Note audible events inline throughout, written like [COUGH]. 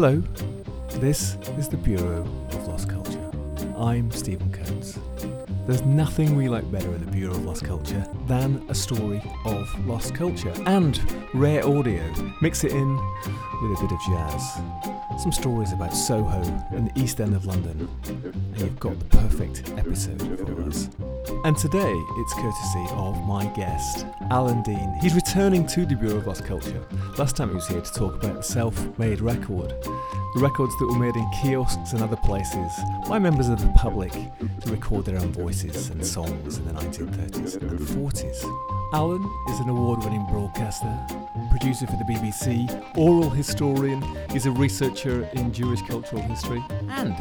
Hello, this is the Bureau of Lost Culture. I'm Stephen Coates. There's nothing we like better at the Bureau of Lost Culture than a story of lost culture and rare audio. Mix it in with a bit of jazz. Some stories about Soho and the East End of London, and you've got the perfect episode for us. And today it's courtesy of my guest, Alan Dean. He's returning to the Bureau of Lost Culture. Last time he was here to talk about the self made record, the records that were made in kiosks and other places by members of the public to record their own voices and songs in the 1930s and 40s. Alan is an award winning broadcaster, producer for the BBC, oral historian, he's a researcher in Jewish cultural history, and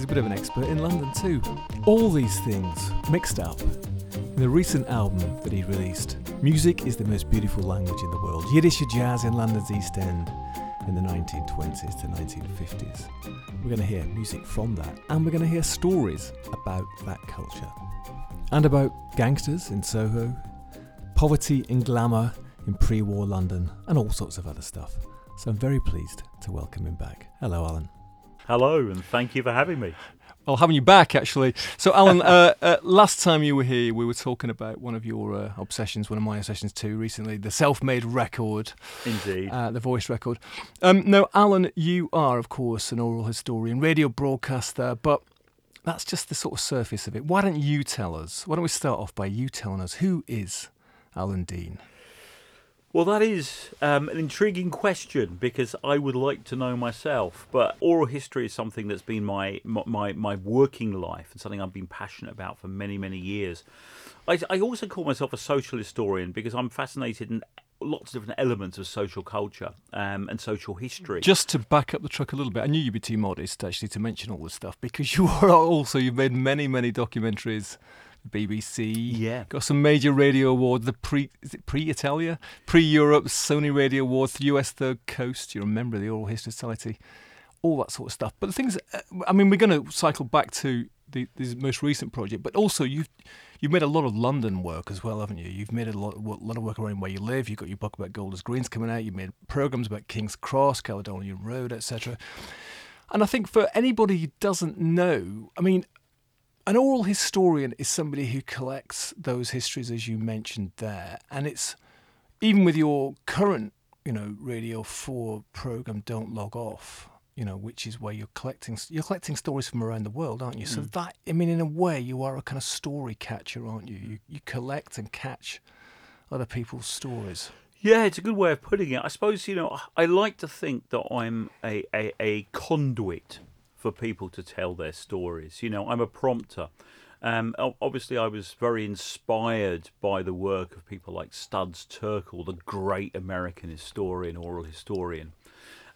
he's a bit of an expert in London too. All these things mixed up in the recent album that he released. Music is the most beautiful language in the world. Yiddish jazz in London's East End in the 1920s to 1950s. We're going to hear music from that, and we're going to hear stories about that culture. And about gangsters in Soho, poverty and glamour in pre war London, and all sorts of other stuff. So I'm very pleased to welcome him back. Hello, Alan. Hello, and thank you for having me. Well, having you back, actually. So, Alan, [LAUGHS] uh, uh, last time you were here, we were talking about one of your uh, obsessions, one of my obsessions too, recently, the self made record. Indeed. Uh, the voice record. Um, now, Alan, you are, of course, an oral historian, radio broadcaster, but that's just the sort of surface of it. Why don't you tell us? Why don't we start off by you telling us who is Alan Dean? Well, that is um, an intriguing question because I would like to know myself. But oral history is something that's been my my my working life and something I've been passionate about for many many years. I, I also call myself a social historian because I'm fascinated in lots of different elements of social culture um, and social history. Just to back up the truck a little bit, I knew you'd be too modest actually to mention all this stuff because [LAUGHS] you are also you've made many many documentaries BBC. Yeah. Got some major radio awards. The pre is it Prix Italia, pre Europe, Sony Radio Awards, the US Third Coast. You're a member of the Oral History Society, all that sort of stuff. But the things, uh, I mean, we're going to cycle back to the this most recent project, but also you've you've made a lot of London work as well, haven't you? You've made a lot, a lot of work around where you live. You've got your book about Golders Greens coming out. You've made programs about King's Cross, Caledonian Road, etc. And I think for anybody who doesn't know, I mean, an oral historian is somebody who collects those histories as you mentioned there and it's even with your current you know radio 4 program don't log off you know which is where you're collecting you're collecting stories from around the world aren't you mm. so that i mean in a way you are a kind of story catcher aren't you you, you collect and catch other people's stories yeah, it's a good way of putting it. I suppose, you know, I like to think that I'm a, a, a conduit for people to tell their stories. You know, I'm a prompter. Um, obviously, I was very inspired by the work of people like Studs Terkel, the great American historian, oral historian.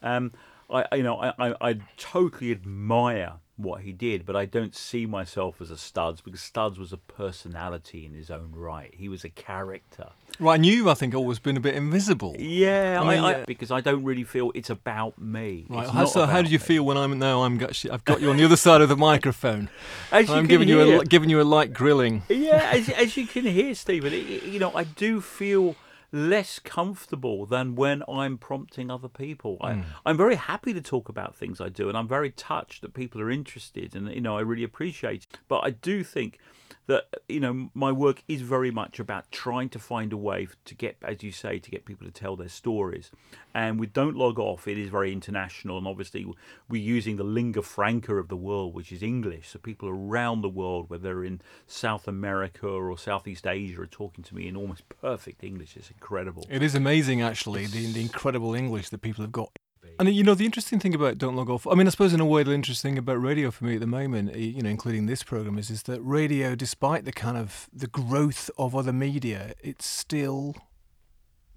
Um, I, you know, I, I, I totally admire what he did, but I don't see myself as a Studs because Studs was a personality in his own right. He was a character. Right, and you, I think, always been a bit invisible. Yeah, I mean, I, I, because I don't really feel it's about me. Right. How, so, how did you me. feel when I'm now? I'm actually, I've got you on the other side of the microphone. [LAUGHS] As I'm giving hear, you a giving you a light grilling. Yeah, [LAUGHS] as, as you can hear, Stephen, it, you know, I do feel less comfortable than when I'm prompting other people. Mm. I, hmm. I'm very happy to talk about things I do, and I'm very touched that people are interested, and you know I really appreciate. It. But I do think that you know my work is very much about trying to find a way to get as you say to get people to tell their stories. And we don't log off. It is very international. And obviously we're using the lingua franca of the world which is english. So people around the world whether in south america or southeast asia are talking to me in almost perfect english. It's incredible. It is amazing actually the, the incredible english that people have got and you know the interesting thing about Don't Log Off. I mean, I suppose in a way the interesting thing about radio for me at the moment, eh, you know, including this program, is is that radio, despite the kind of the growth of other media, it's still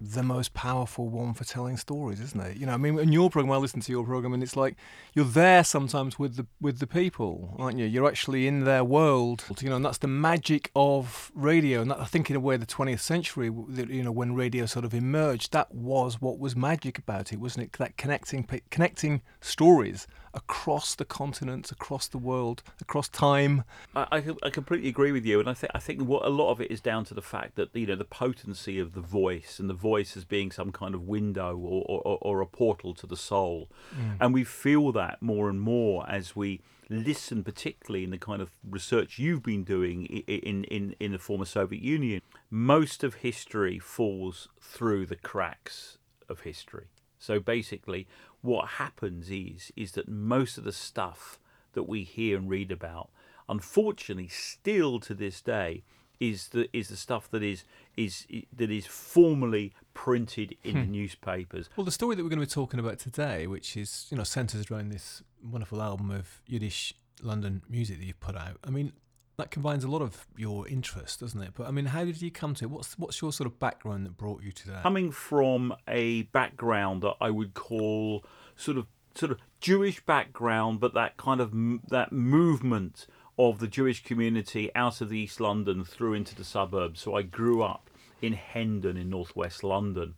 the most powerful one for telling stories, isn't it? You know, I mean, in your program, I listen to your program, and it's like you're there sometimes with the with the people, aren't you? You're actually in their world, you know, and that's the magic of radio. And that, I think, in a way, the 20th century, you know, when radio sort of emerged, that was what was magic about it, wasn't it? That connecting connecting stories across the continents, across the world, across time. I, I, I completely agree with you, and I think I think what a lot of it is down to the fact that you know the potency of the voice and the voice as being some kind of window or, or, or a portal to the soul, mm. and we feel that more and more as we listen, particularly in the kind of research you've been doing in, in, in the former Soviet Union, most of history falls through the cracks of history. So basically, what happens is is that most of the stuff that we hear and read about, unfortunately, still to this day, is the is the stuff that is is that is formally printed in hmm. the newspapers. Well, the story that we're going to be talking about today, which is you know centres around this wonderful album of Yiddish London music that you've put out. I mean, that combines a lot of your interest, doesn't it? But I mean, how did you come to it? What's what's your sort of background that brought you to that? Coming from a background that I would call sort of sort of Jewish background, but that kind of that movement of the Jewish community out of the East London through into the suburbs. So I grew up in Hendon in northwest London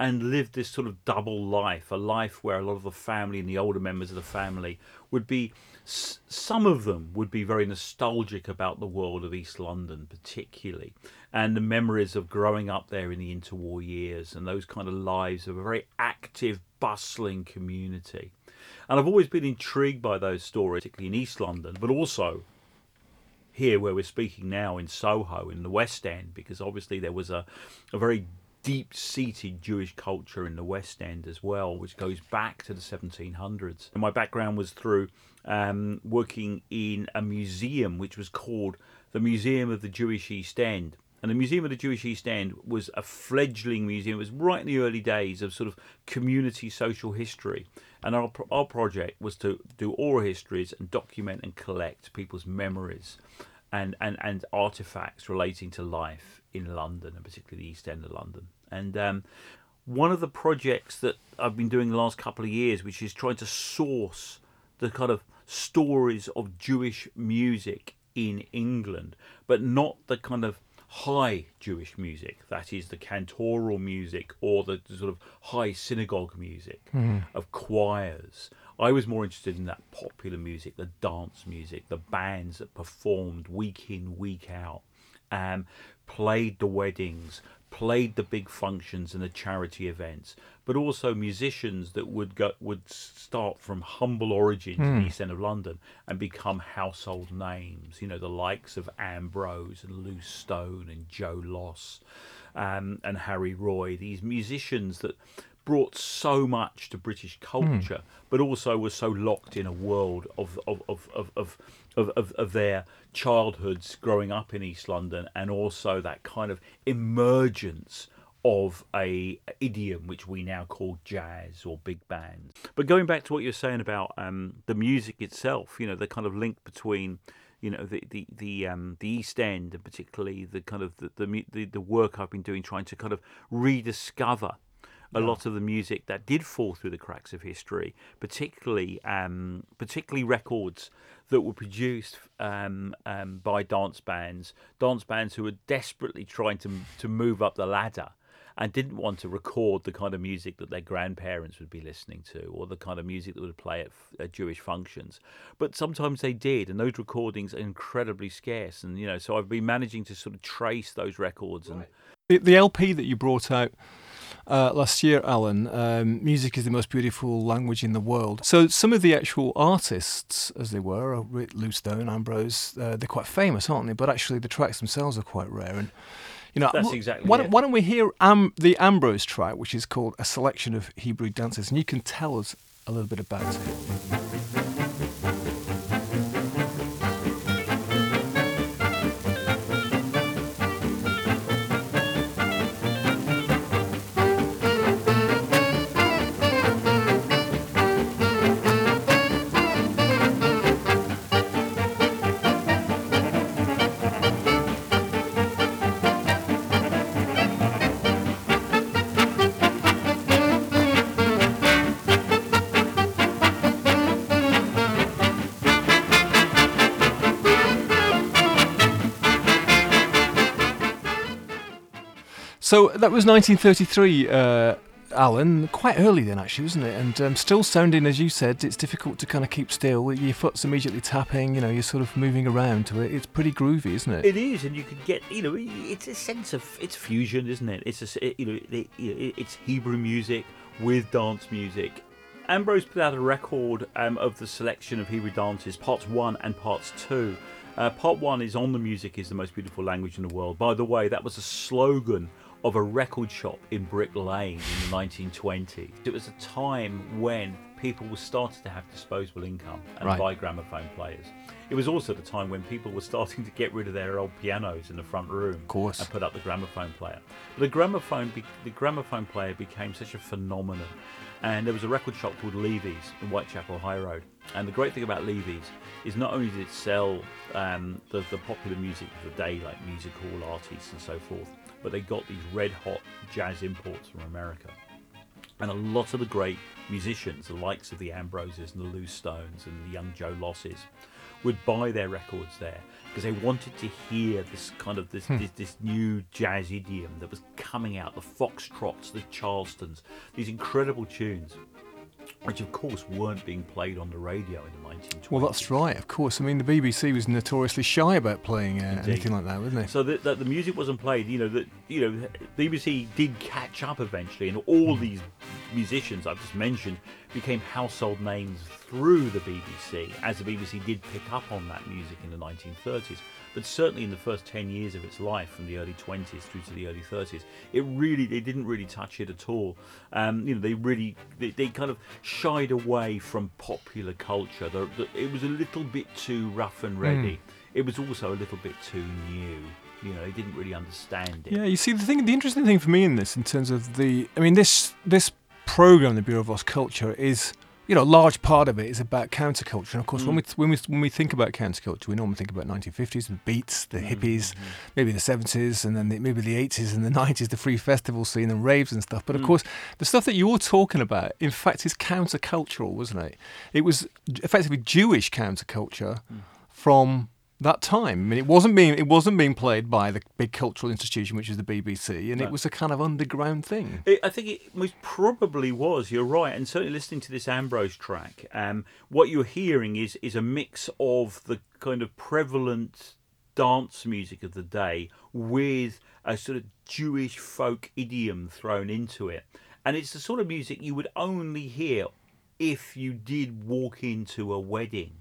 and lived this sort of double life, a life where a lot of the family and the older members of the family would be some of them would be very nostalgic about the world of East London, particularly, and the memories of growing up there in the interwar years and those kind of lives of a very active, bustling community. And I've always been intrigued by those stories, particularly in East London, but also here where we're speaking now in Soho, in the West End, because obviously there was a, a very deep seated Jewish culture in the West End as well, which goes back to the 1700s. And my background was through um, working in a museum which was called the Museum of the Jewish East End. And the Museum of the Jewish East End was a fledgling museum. It was right in the early days of sort of community social history. And our, our project was to do oral histories and document and collect people's memories and, and, and artifacts relating to life in London, and particularly the East End of London. And um, one of the projects that I've been doing the last couple of years, which is trying to source the kind of stories of Jewish music in England, but not the kind of high Jewish music, that is the cantoral music or the sort of high synagogue music mm-hmm. of choirs. I was more interested in that popular music, the dance music, the bands that performed week in, week out, um, played the weddings, played the big functions and the charity events, but also musicians that would go would start from humble origins mm. in the. East End of London and become household names. You know, the likes of Ambrose and Lew Stone and Joe Loss um, and Harry Roy. These musicians that brought so much to British culture, mm. but also were so locked in a world of of, of, of, of of, of, of their childhoods growing up in East London and also that kind of emergence of a idiom which we now call jazz or big bands. But going back to what you're saying about um, the music itself, you know, the kind of link between you know the the the um, the East End and particularly the kind of the, the the work I've been doing trying to kind of rediscover a yeah. lot of the music that did fall through the cracks of history, particularly um, particularly records that were produced um, um, by dance bands, dance bands who were desperately trying to to move up the ladder and didn't want to record the kind of music that their grandparents would be listening to or the kind of music that would play at, at, Jewish functions. But sometimes they did, and those recordings are incredibly scarce. And, you know, so I've been managing to sort of trace those records. Right. And the, the LP that you brought out uh, last year, Alan. Um, music is the most beautiful language in the world. So some of the actual artists, as they were, uh, Lew Stone, Ambrose, uh, they're quite famous, aren't they? But actually, the tracks themselves are quite rare. And you know, that's exactly. Why, why don't we hear Am- the Ambrose track, which is called "A Selection of Hebrew Dances," and you can tell us a little bit about it. So that was 1933, uh, Alan, quite early then, actually, wasn't it? And um, still sounding, as you said, it's difficult to kind of keep still. Your foot's immediately tapping, you know, you're sort of moving around to it. It's pretty groovy, isn't it? It is, and you can get, you know, it's a sense of it's fusion, isn't it? It's a, you know, it, it's Hebrew music with dance music. Ambrose put out a record um, of the selection of Hebrew dances, parts one and parts two. Uh, part one is on the music is the most beautiful language in the world. By the way, that was a slogan of a record shop in Brick Lane in the 1920s. It was a time when people were starting to have disposable income and right. buy gramophone players. It was also the time when people were [LAUGHS] starting to get rid of their old pianos in the front room of course. and put up the gramophone player. But the gramophone, be- the gramophone player became such a phenomenon. And there was a record shop called Levy's in Whitechapel High Road. And the great thing about Levy's is not only did it sell um, the, the popular music of the day, like music hall artists and so forth, but they got these red hot jazz imports from America. And a lot of the great musicians, the likes of the Ambroses and the Lew Stones and the young Joe Losses, would buy their records there because they wanted to hear this kind of this, hmm. this, this new jazz idiom that was coming out, the foxtrots, the charlestons, these incredible tunes which of course weren't being played on the radio in the 1920s. Well, that's right, of course. I mean, the BBC was notoriously shy about playing uh, anything like that, wasn't they? So that, the music wasn't played. You know that you know the BBC did catch up eventually, and all these musicians I've just mentioned became household names through the BBC, as the BBC did pick up on that music in the 1930s. But certainly in the first 10 years of its life, from the early 20s through to the early 30s, it really they didn't really touch it at all. Um, you know, they really they, they, kind of shied away from popular culture. The, it was a little bit too rough and ready. Mm. It was also a little bit too new you know, they didn't really understand it. Yeah, you see, the thing, the interesting thing for me in this, in terms of the, I mean, this this program, the Bureau of Lost Culture, is you know, a large part of it is about counterculture. And of course, mm. when we when we when we think about counterculture, we normally think about 1950s, the beats, the mm. hippies, mm-hmm. maybe the 70s, and then the, maybe the 80s and the 90s, the free festival scene and raves and stuff. But of mm. course, the stuff that you're talking about, in fact, is countercultural, wasn't it? It was effectively Jewish counterculture mm. from that time. I mean, it wasn't being it wasn't being played by the big cultural institution, which is the BBC, and no. it was a kind of underground thing. It, I think it most probably was. You're right, and certainly listening to this Ambrose track, um, what you're hearing is is a mix of the kind of prevalent dance music of the day with a sort of Jewish folk idiom thrown into it, and it's the sort of music you would only hear if you did walk into a wedding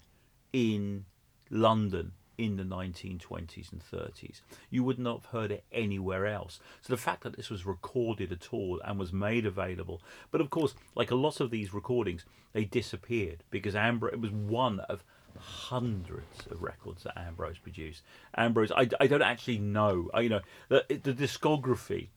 in London in the 1920s and 30s. You would not have heard it anywhere else. So the fact that this was recorded at all and was made available, but of course, like a lot of these recordings, they disappeared because Amber it was one of hundreds of records that Ambrose produced. Ambrose, I, I don't actually know. I, you know, the, the discography,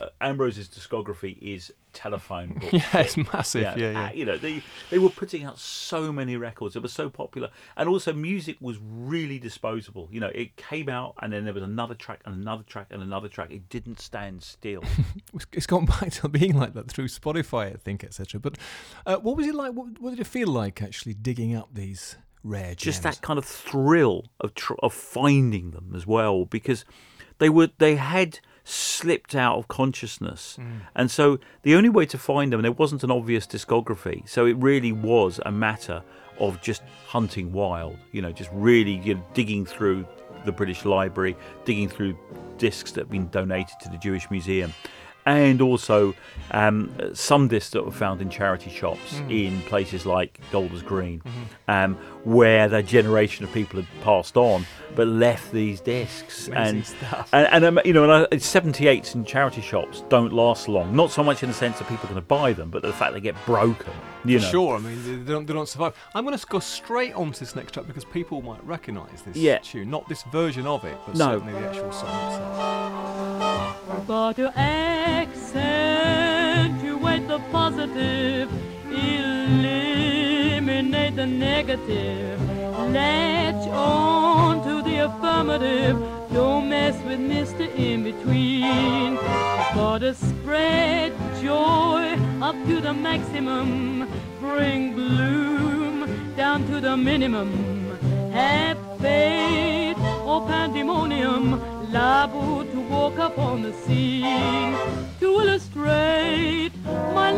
uh, Ambrose's discography is telephone [LAUGHS] book. yeah, it's massive. Yeah, yeah, yeah. Uh, you know, they they were putting out so many records. It was so popular, and also music was really disposable. You know, it came out, and then there was another track, and another track, and another track. It didn't stand still. [LAUGHS] it's gone [LAUGHS] back to being like that through Spotify, I think, etc. But uh, what was it like? What, what did it feel like actually digging up these? Rare gems. Just that kind of thrill of tr- of finding them as well, because they were they had slipped out of consciousness, mm. and so the only way to find them, there wasn't an obvious discography, so it really was a matter of just hunting wild, you know, just really you know, digging through the British Library, digging through discs that have been donated to the Jewish Museum and also um, some discs that were found in charity shops mm. in places like Golders Green, mm-hmm. um, where the generation of people had passed on but left these discs. and, stuff. and and um, you know, and, 78s in charity shops don't last long. Not so much in the sense that people are going to buy them, but the fact they get broken. You know. Sure, I mean they don't, they don't survive. I'm going to go straight on to this next track because people might recognise this yeah. tune, not this version of it, but no. certainly the actual song itself. But to accentuate the positive, eliminate the negative, latch on to the affirmative. Don't mess with Mr. In Between. But to spread joy up to the maximum, bring bloom down to the minimum. Have faith or pandemonium liable to walk up on the scene to illustrate my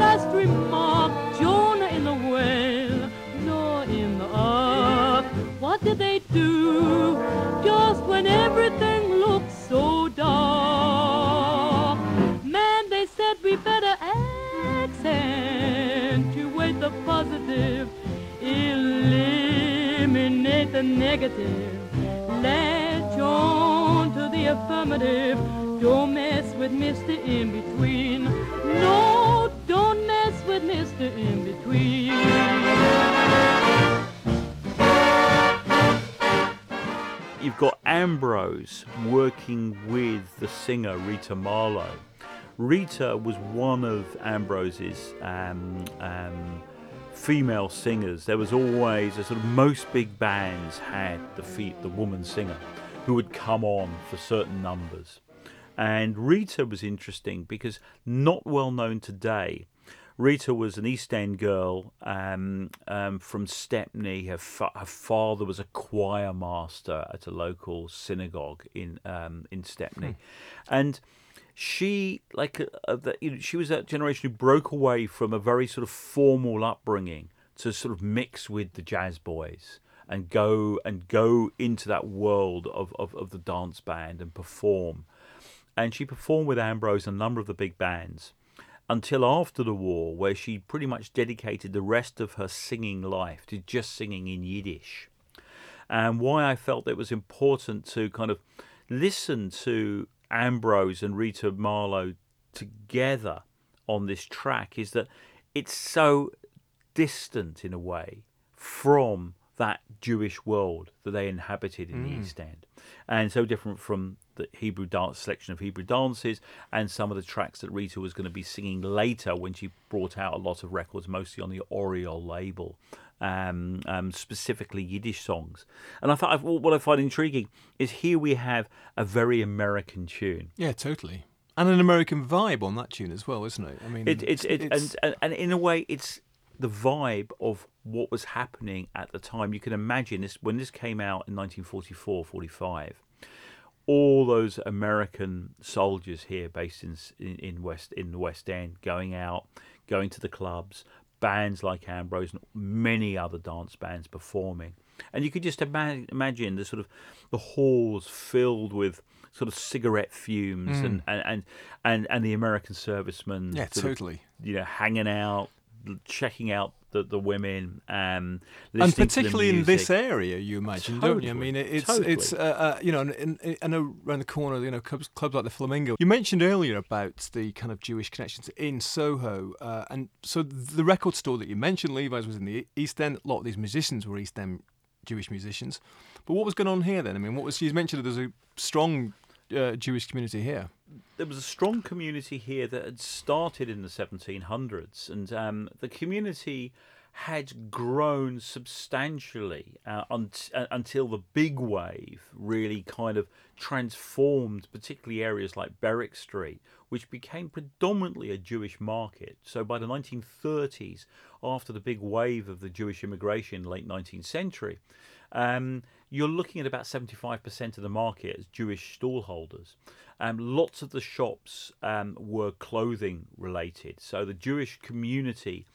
in the. What did they do just when everything looked so dark? Man, they said we better accentuate the positive, eliminate the negative, latch on to the affirmative, don't mess with Mr. In Between. No. In Between. You've got Ambrose working with the singer Rita Marlowe. Rita was one of Ambrose's um, um, female singers. There was always a sort of most big bands had the feet the woman singer who would come on for certain numbers. And Rita was interesting because not well known today. Rita was an East End girl um, um, from Stepney. Her, fa- her, father was a choir master at a local synagogue in um, in Stepney, and she like uh, uh, the, you know, she was that generation who broke away from a very sort of formal upbringing to sort of mix with the jazz boys and go and go into that world of, of, of the dance band and perform. And she performed with Ambrose and a number of the big bands until after the war, where she pretty much dedicated the rest of her singing life to just singing in Yiddish. And why I felt it was important to kind of listen to Ambrose and Rita Marlowe together on this track is that it's so distant in a way from that Jewish world that they inhabited in the mm. East End, and so different from the Hebrew dance selection of Hebrew dances and some of the tracks that Rita was going to be singing later when she brought out a lot of records, mostly on the Oriole label. Um, um, specifically Yiddish songs, and I thought what I find intriguing is here we have a very American tune. Yeah, totally. And an American vibe on that tune as well, isn't it? I mean, It, it's, it, and, and, and in a way, it's the vibe of what was happening at the time. You can imagine this when this came out in 1944, 45. All those American soldiers here, based in in, West in the West End, going out, going to the clubs, bands like Ambrose and many other dance bands performing, and you could just ima- imagine the sort of the halls filled with sort of cigarette fumes and, and, and and and the American servicemen, Mm. Yeah, sort of, totally. you know, hanging out, checking out the, the women, um, and listening to the particularly in this area, you imagine, don't you? I mean, it- it's totally. it's uh, uh, you know, in, in, I around the corner, you know, clubs, clubs like the Flamingo. You mentioned earlier about the kind of Jewish connections in Soho, uh, and so the record store that you mentioned, Levy's, was in the East End. A lot of these musicians were East End Jewish musicians. But what was going on here then? I mean, what was you mentioned? that There's a strong uh, Jewish community here. there was a strong community here that had started in the 1700s, and um, the community had grown substantially uh, unt- uh, until the big wave really kind of transformed, particularly areas like Berwick Street, which became predominantly a Jewish market. So by the 1930s, after the big wave of the Jewish immigration in the late 19th century, um, you're looking at about 75% of the market as Jewish stallholders. Um, lots of the shops um, were clothing related. So the Jewish community,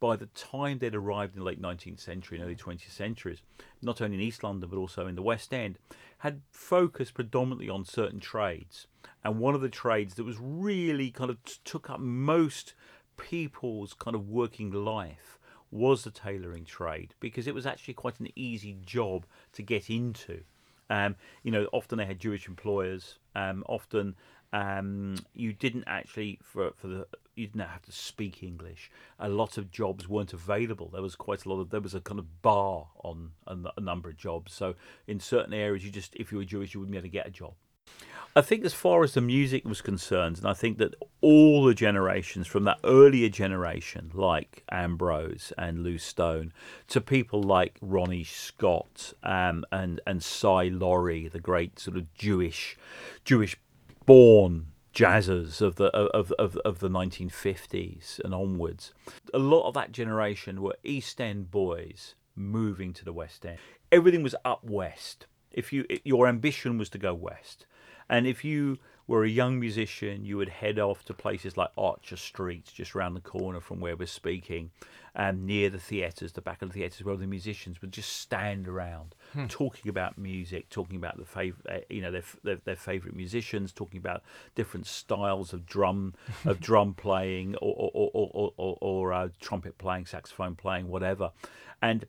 by the time they'd arrived in the late 19th century and early 20th centuries, not only in East London but also in the West End, had focused predominantly on certain trades. And one of the trades that was really kind of t- took up most people's kind of working life was the tailoring trade because it was actually quite an easy job to get into. Um, you know, often they had Jewish employers. Um, often um, you didn't actually for for the you didn't have to speak English. A lot of jobs weren't available. There was quite a lot of there was a kind of bar on a, number of jobs. So in certain areas, you just if you were Jewish, you wouldn't be able to get a job. I think as far as the music was concerned, and I think that all the generations from that earlier generation, like Ambrose and Lew Stone, to people like Ronnie Scott um, and and Cy Laurie, the great sort of Jewish, Jewish born jazzers of the of, of, of the 1950s and onwards. A lot of that generation were East End boys moving to the West End. Everything was up west. If you your ambition was to go west, and if you were a young musician, you would head off to places like Archer Street, just around the corner from where we're speaking, and near the theatres, the back of the theatres, where the musicians would just stand around, talking about music, talking about the fav- uh, you know, their, their their favourite musicians, talking about different styles of drum [LAUGHS] of drum playing or or or, or, or, or uh, trumpet playing, saxophone playing, whatever, and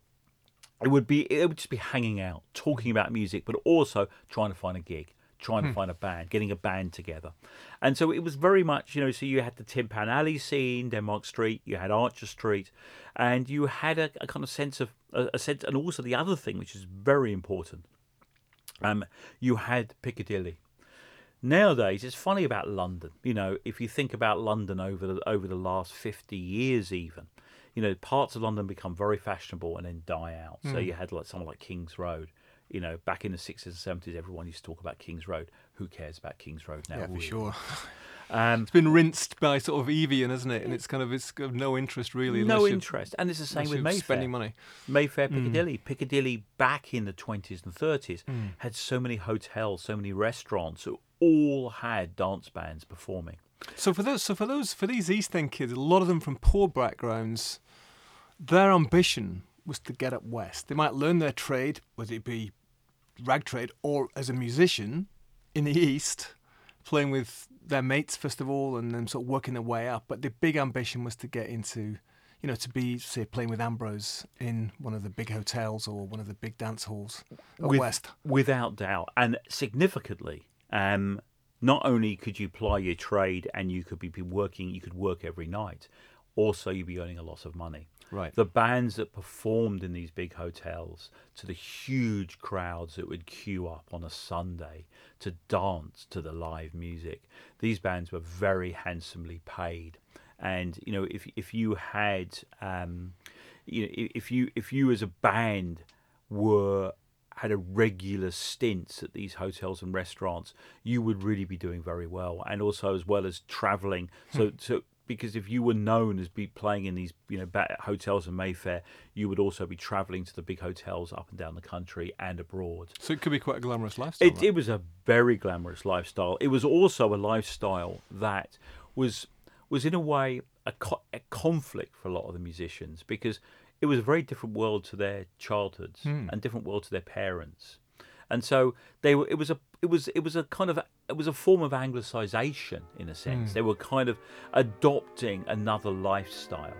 it would be it would just be hanging out, talking about music, but also trying to find a gig, trying to find a band, getting a band together, and so it was very much you know. So you had the Tin Pan Alley scene, Denmark Street, you had Archer Street, and you had a, a kind of sense of a, a sense, and also the other thing which is very important, um, you had Piccadilly. Nowadays it's funny about london you know if you think about london over the over the last 50 years even you know parts of london become very fashionable and then die out. So you had like someone like king's road you know back in the 60s and 70s everyone used to talk about king's road who cares about king's road now Yeah, for sure. um, It's been rinsed by sort of Evian, hasn't it? And it's kind of it's got no interest really. no interest and it's the same with mayfair spending money. Mayfair Piccadilly. Piccadilly back in the 20s and 30s Hmm. had so many hotels, so many restaurants who all had dance bands performing. So for those, so for those, for these East End kids, a lot of them from poor backgrounds, their ambition was to get up west. They might learn their trade, whether it be rag trade or as a musician in the East, playing with their mates first of all, and then sort of working their way up. But the big ambition was to get into, you know, to be say playing with Ambrose in one of the big hotels or one of the big dance halls out With- west. Without doubt. And significantly, um, not only could you ply your trade and you could be, be working, you could work every night, also you'd be earning a lot of money. Right. The bands that performed in these big hotels to the huge crowds that would queue up on a Sunday to dance to the live music, these bands were very handsomely paid. And you know, if if you had, um, you know, if you if you as a band were had a regular stints at these hotels and restaurants, you would really be doing very well. And also as well as traveling. So so because if you were known as be playing in these you know hotels in Mayfair, you would also be traveling to the big hotels up and down the country and abroad. So it could be quite a glamorous lifestyle. It, it was a very glamorous lifestyle. It was also a lifestyle that was was in a way a, co- a conflict for a lot of the musicians because it was a very different world to their childhoods hmm. and different world to their parents, and so they were. It was a it was it was a kind of it was a form of anglicisation in a sense. They were kind of adopting another lifestyle.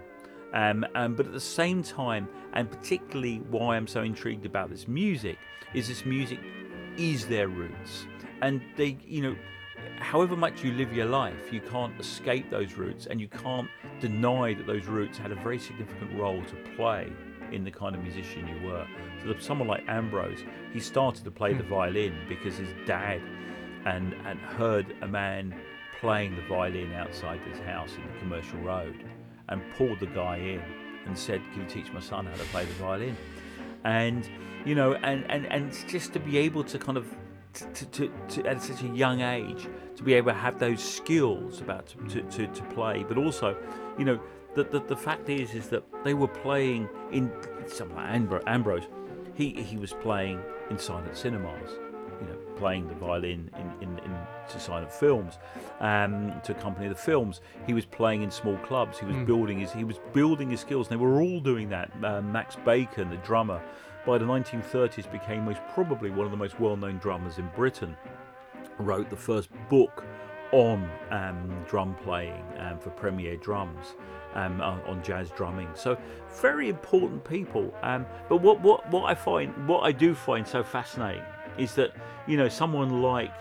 Um, um, but at the same time, and particularly why I'm so intrigued about this music, is this music is their roots, and they, you know, however much you live your life, you can't escape those roots, and you can't deny that those roots had a very significant role to play in the kind of musician you were. So, someone like Ambrose, he started to play the hmm. violin because his dad and and heard a man playing the violin outside his house in the commercial road and pulled the guy in and said, Can you teach my son how to play the violin? And, you know, and, and, and just to be able to kind of, to, to, to, at such a young age, to be able to have those skills about to, to, to, to play, but also, you know, the, the, the fact is, is that they were playing in, something like Ambro- Ambrose, he, he was playing in silent cinemas you know, playing the violin in, in, in to silent films, um, to accompany the films. He was playing in small clubs. He was building his he was building his skills. And they were all doing that. Uh, Max Bacon, the drummer, by the 1930s became most probably one of the most well-known drummers in Britain. Wrote the first book on um, drum playing um, for Premier Drums. Um, on, on jazz drumming, so very important people. Um, but what, what, what I find, what I do find so fascinating is that you know someone like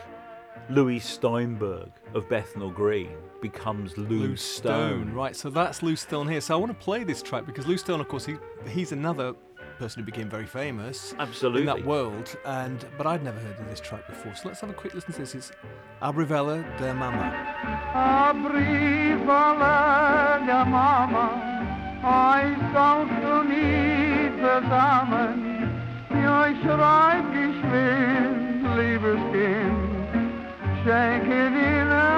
Louis Steinberg of Bethnal Green becomes Lew, Lew Stone. Right, so that's Lew Stone here. So I want to play this track because Lew Stone, of course, he he's another person who became very famous Absolutely. in that world. And but I'd never heard of this track before. So let's have a quick listen to this. It's Abrivella de Mama. Abrivale Mama, euch saust du nie zusammen, wie euch schreibt geschwind, liebes Kind, schenke dir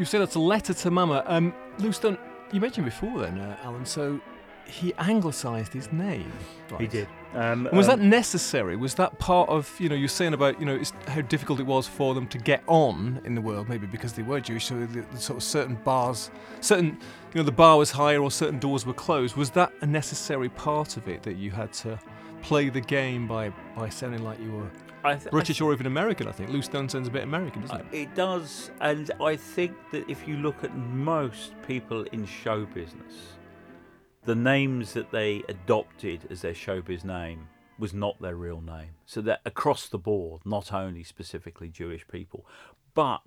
You said that's a letter to Mama. Um, Stone, you mentioned before then, uh, Alan. So he anglicised his name. He did. Um, And was um, that necessary? Was that part of you know you're saying about you know it's how difficult it was for them to get on in the world, maybe because they were Jewish, so the, the sort of certain bars, certain you know the bar was higher or certain doors were closed. Was that a necessary part of it that you had to play the game by by sounding like you were th- British or even American? I think Loose Stone sounds a bit American, doesn't Uh, it? It does, and I think that if you look at most people in show business, the names that they adopted as their showbiz name was not their real name. So that across the board, not only specifically Jewish people, but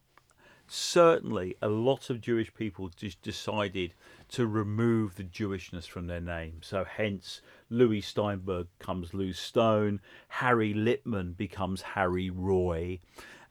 certainly a lot of Jewish people just decided to remove the Jewishness from their name. So hence Louis Steinberg comes Lew Stone, Harry Lipman becomes Harry Roy.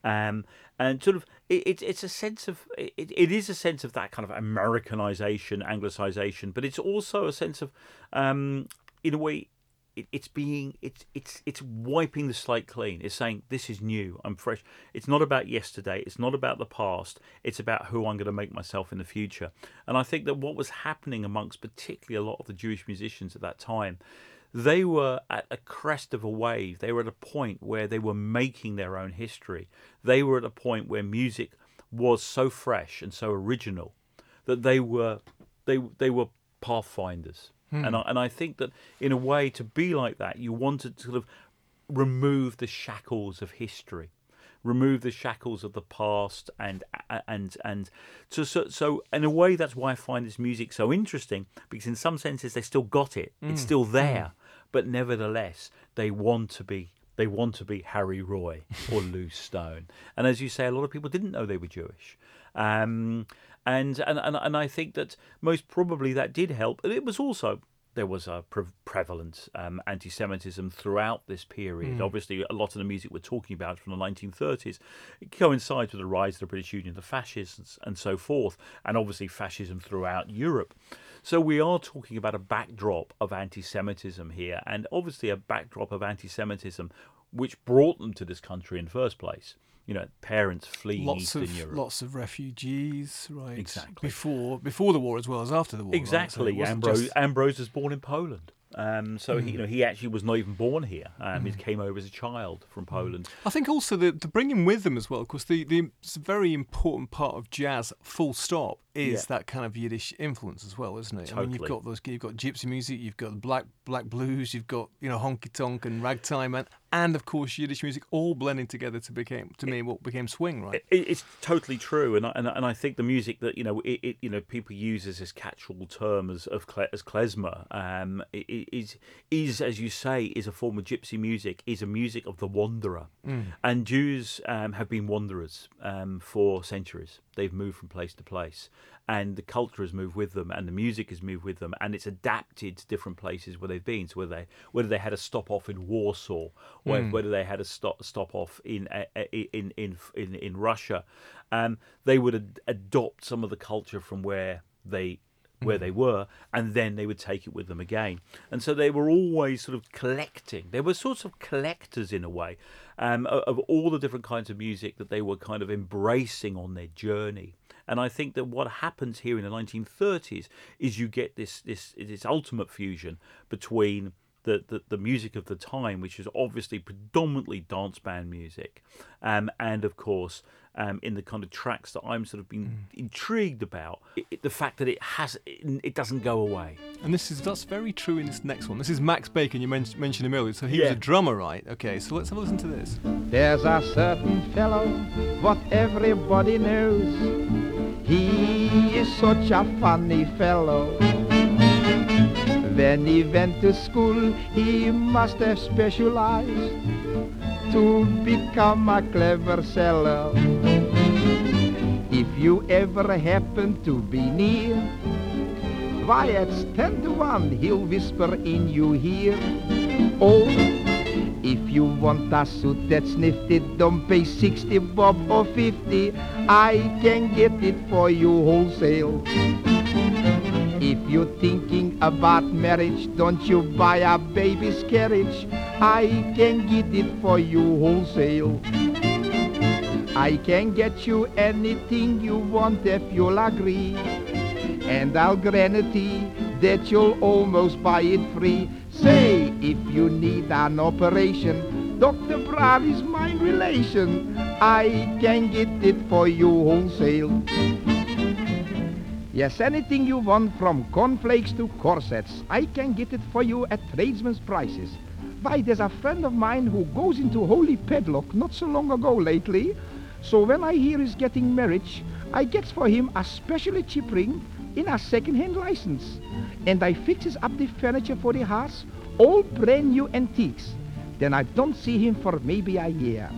Um, and sort of it, it, it's a sense of it, it is a sense of that kind of Americanization, Anglicization, but it's also a sense of um, in a way it, it's being it's it's it's wiping the slate clean. It's saying this is new. I'm fresh. It's not about yesterday. It's not about the past. It's about who I'm going to make myself in the future. And I think that what was happening amongst particularly a lot of the Jewish musicians at that time, they were at a crest of a wave. They were at a point where they were making their own history. They were at a point where music was so fresh and so original that they were they they were pathfinders. Hmm. And I, and I think that in a way to be like that, you wanted to sort of remove the shackles of history, remove the shackles of the past, and and and so so, so in a way that's why I find this music so interesting because in some senses they still got it, it's hmm. still hmm. there, but nevertheless they want to be they want to be Harry Roy or Lew Stone, [LAUGHS] and as you say, a lot of people didn't know they were Jewish. Um, and, and and and I think that most probably that did help. It was also there was a pre- prevalent um, anti-Semitism throughout this period. Obviously, a lot of the music we're talking about from the 1930s it coincides with the rise of the British Union, the fascists, and so forth, and obviously fascism throughout Europe. So we are talking about a backdrop of anti-Semitism here, and obviously a backdrop of anti-Semitism which brought them to this country in the first place. You know, parents fleeing Lots Eastern of Europe. lots of refugees, right? Exactly. Before before the war as well as after the war. right? So Exactly. Ambrose, just- Hmm. Ambrose was born in Poland. Um, so he, you know, he actually was not even born here. Um, He came over as a child from Poland. I think also the, to bring him with them as well, because the, the it's a very important part of jazz, full stop, is Yeah. that kind of Yiddish influence as well, isn't it? I mean, you've got those, you've got gypsy music, you've got black black blues, you've got you know honky tonk and ragtime, and and of course Yiddish music, all blending together to became to me what became swing, right? It, it's totally true, and I, and, I- and I think the music that you know it, it you know people use as this catch-all term as of as klezmer um, is is as you say is a form of gypsy music, is a music of the wanderer, and Jews um, have been wanderers um, for centuries. They've moved from place to place, and the culture has moved with them, and the music has moved with them, and it's adapted to different places where they've been. So whether they whether they had a stop off in Warsaw, or whether they had a stop stop off in uh, uh, in in in, in Russia, um, they would ad- adopt some of the culture from where they where they were, and then they would take it with them again. And so they were always sort of collecting. They were sorts of collectors in a way um, of, of all the different kinds of music that they were kind of embracing on their journey. And I think that what happens here in the 1930s is you get this this this ultimate fusion between the, the, the music of the time, which is obviously predominantly dance band music, um, and of course, um, in the kind of tracks that I'm sort of been intrigued about, it, it- the fact that it has it, it doesn't go away. And this is that's very true in this next one. This is Max Bacon. You men- mentioned him earlier, so he was a drummer, right? Okay, so let's have a listen to this. There's a certain fellow, what everybody knows. He is such a funny fellow. When he went to school, he must have specialized to become a clever seller. If you ever happen to be near, why it's ten to one, he'll whisper in you ear. Oh, if you want a suit that's nifty, don't pay 60 bob or 50. I can get it for you wholesale. If you're thinking about marriage, don't you buy a baby's carriage. I can get it for you wholesale. I can get you anything you want if you'll agree. And I'll guarantee that you'll almost buy it free. Say, if you need an operation, Dr. Brady's my relation. I can get it for you wholesale. Yes, anything you want from cornflakes to corsets, I can get it for you at tradesman's prices. Why, there's a friend of mine who goes into Holy Padlock not so long ago lately. So when I hear he's getting married, I gets for him a specially cheap ring in a second-hand license. And I fixes up the furniture for the house, all brand new antiques. Then I don't see him for maybe a year.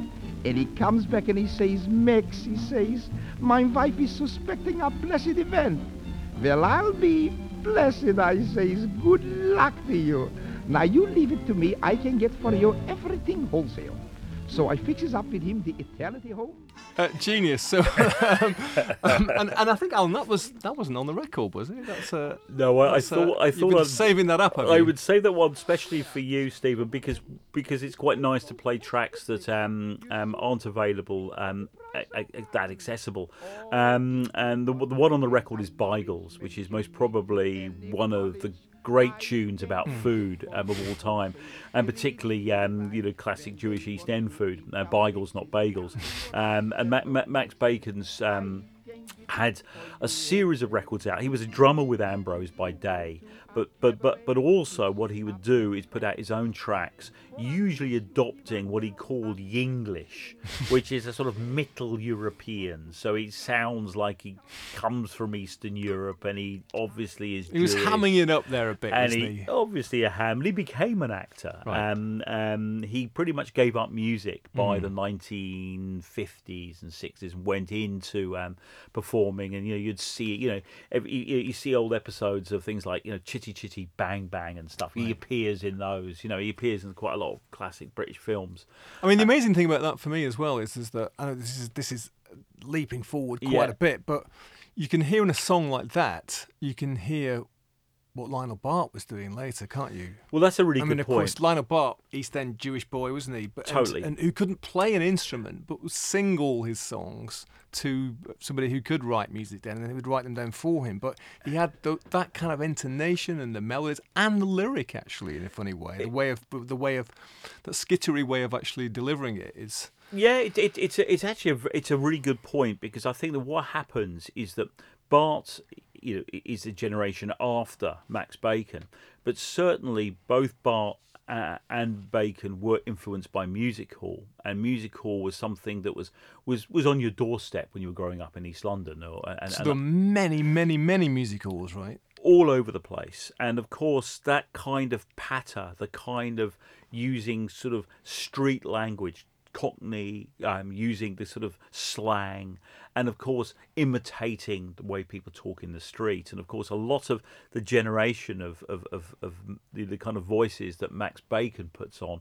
And he comes back and he says, Max, he says, my wife is suspecting a blessed event. Well, I'll be blessed, I says. Good luck to you. Now you leave it to me. I can get for you everything wholesale. So I fixes up with him the Eternity Home. Uh, genius. So, [LAUGHS] um, um, and, and I think Alan, that was that wasn't on the record, was it? That's uh, No, I, I that's, uh, thought I you've thought been I'd- saving that up. I would save that one especially for you, Stephen, because because it's quite nice to play tracks that um, um, aren't available um, a- a- that accessible. Um, and the, the one on the record is Beigels, which is most probably one of the great tunes about food um, of all time, and particularly um, you know classic Jewish East End food, uh, Beigels, not bagels. Um, and Ma- Ma- Max Bacon's. Um, had a series of records out. He was a drummer with Ambrose by day, but but but but also what he would do is put out his own tracks, usually adopting what he called Yinglish, [LAUGHS] which is a sort of Middle European. So he sounds like he comes from Eastern Europe, and he obviously is. He was hamming it up there a bit, and he, he? obviously a ham. He became an actor. Right. Um, um, he pretty much gave up music by Mm. the 1950s and 60s and went into um, performing. And you know, you'd see, you know, every, you, you see old episodes of things like you know, Chitty Chitty Bang Bang and stuff. He appears in those. You know, he appears in quite a lot of classic British films. I mean, the uh, amazing thing about that for me as well is, is that I know this is this is leaping forward quite Yeah. a bit, but you can hear in a song like that, you can hear what Lionel Bart was doing later, can't you? Well, that's a really I good mean, of point. course, Lionel Bart, East End Jewish boy, wasn't he? But Totally. and, who couldn't play an instrument, but would sing all his songs to somebody who could write music down, and he would write them down for him. But he had th- that kind of intonation and the melodies and the lyric, actually, in a funny way. The way of the way of that skittery way of actually delivering it is. Yeah, it, it, it's a, it's actually a, it's a really good point because I think that what happens is that Bart, you know, is a generation after Max Bacon, but certainly both Bart uh, and Bacon were influenced by music hall, and music hall was something that was was was on your doorstep when you were growing up in East London, or and, So there are many, many, many music halls, right? all over the place. And of course, that kind of patter, the kind of using sort of street language, Cockney, um, using the sort of slang, and of course, imitating the way people talk in the street. And of course, a lot of the generation of, of, of, of the, the kind of voices that Max Bacon puts on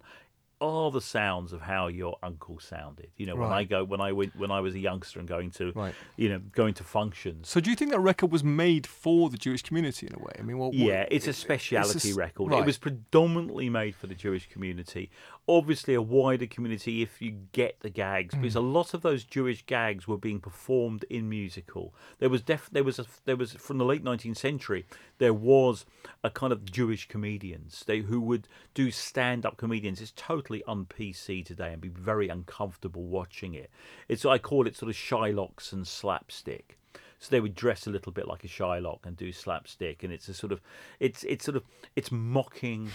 are the sounds of how your uncle sounded. You know, when I go when I went when I was a youngster and going to Right. you know going to functions. So do you think that record was made for the Jewish community in a way? I mean, what- Yeah, it's a it- speciality s- record. Right. It was predominantly made for the Jewish community. Obviously, a wider community if you get the gags, because a Mm. lot of those Jewish gags were being performed in musical. There was def- there was a, there was from the late 19th century. There was a kind of Jewish comedians they who would do stand up comedians. It's totally un PC today and be very uncomfortable watching it. It's I call it sort of Shylocks and slapstick. So they would dress a little bit like a Shylock and do slapstick, and it's a sort of, it's it's sort of, it's mocking,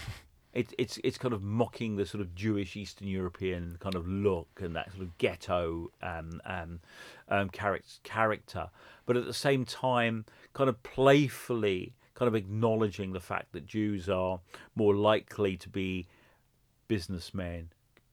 it, it's it's kind of mocking the sort of Jewish Eastern European kind of look and that sort of ghetto um, um, um, character, but at the same time, kind of playfully, kind of acknowledging the fact that Jews are more likely to be businessmen.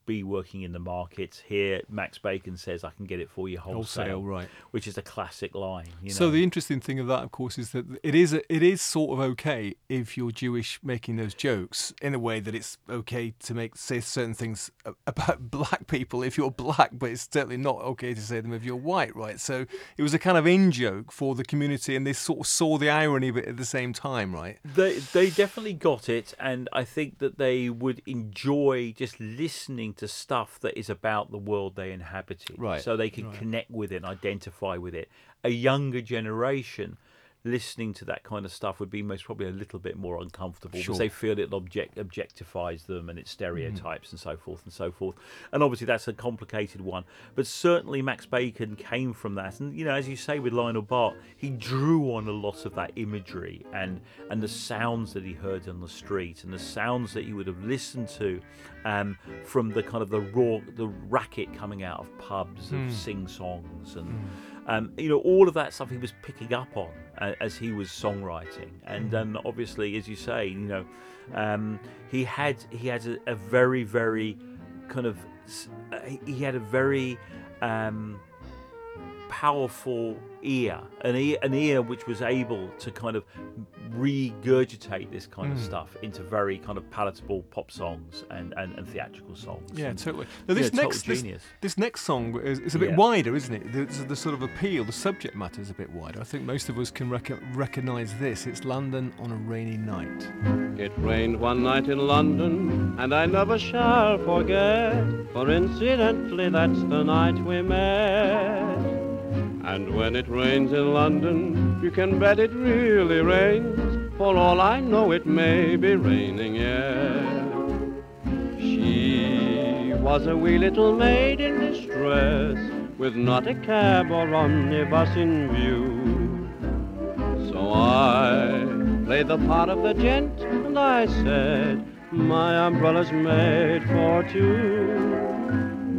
Be working in the markets here. Max Bacon says, "I can get it for you wholesale,", Wholesale, right. which is a classic line. You know? So the interesting thing of that, of course, is that it is it is sort of okay if you're Jewish making those jokes in a way that it's okay to make say certain things about [LAUGHS] black people if you're black, but it's certainly not okay to say them if you're white, right? So it was a kind of in joke for the community, and they sort of saw the irony of it at the same time, right? They they definitely got it, and I think that they would enjoy just listening to stuff that is about the world they inhabited, Right, So they can right. connect with it, and identify with it. A younger generation listening to that kind of stuff would be most probably a little bit more uncomfortable Sure. because they feel it object objectifies them and it Mm. stereotypes and so forth and so forth. And obviously that's a complicated one, but certainly Max Bacon came from that. And you know, as you say with Lionel Bart, he drew on a lot of that imagery and and the sounds that he heard on the street and the sounds that he would have listened to um, from the kind of the raw the racket coming out of pubs of sing songs and um, you know all of that stuff he was picking up on uh, as he was songwriting. And um, obviously as you say you know um, he had he had a, a very very kind of uh, he- he had a very um, powerful ear, an ear, an ear which was able to kind of regurgitate this kind Hmm. of stuff into very kind of palatable pop songs and, and, and theatrical songs. Yeah, And- totally. Now, this Yeah, total next this, genius. this next song is, is a bit Yeah. wider, isn't it? The, the sort of appeal, the subject matter is a bit wider. I think most of us can rec- recognise this. It's London on a rainy night. It rained one night in London, and I never shall forget, for incidentally that's the night we met. And when it rains in London, you can bet it really rains, for all I know it may be raining yet. She was a wee little maid in distress, with not a cab or omnibus in view. So I played the part of the gent, and I said, My umbrella's made for two.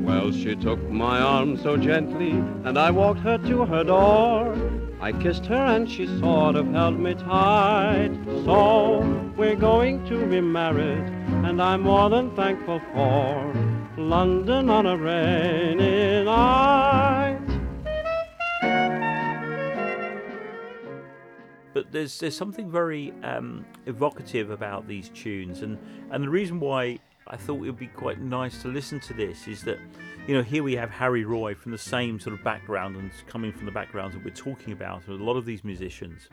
Well, she took my arm so gently, and I walked her to her door. I kissed her, and she sort of held me tight. So we're going to be married, and I'm more than thankful for London on a rainy night. but there's there's something very um, evocative about these tunes, and and the reason why I thought it would be quite nice to listen to this is that, you know, here we have Harry Roy from the same sort of background and coming from the backgrounds that we're talking about with a lot of these musicians,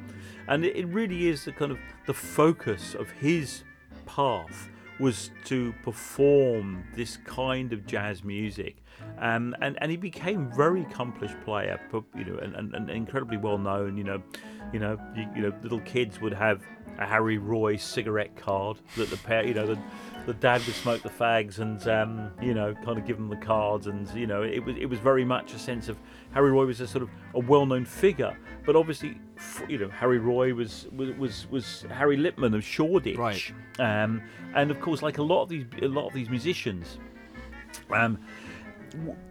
and it, really is the kind of the focus of his path was to perform this kind of jazz music. Um, and, and he became very accomplished player, you know, and, and, and incredibly well known. You know, you know, you, you know, little kids would have a Harry Roy cigarette card that the pair, you know, the, the dad would smoke the fags and um, you know, kind of give them the cards, and you know, it was it was very much a sense of Harry Roy was a sort of a well-known figure, but obviously, you know, Harry Roy was was was, was Harry Lipman of Shoreditch, Right. um, and of course, like a lot of these a lot of these musicians, um,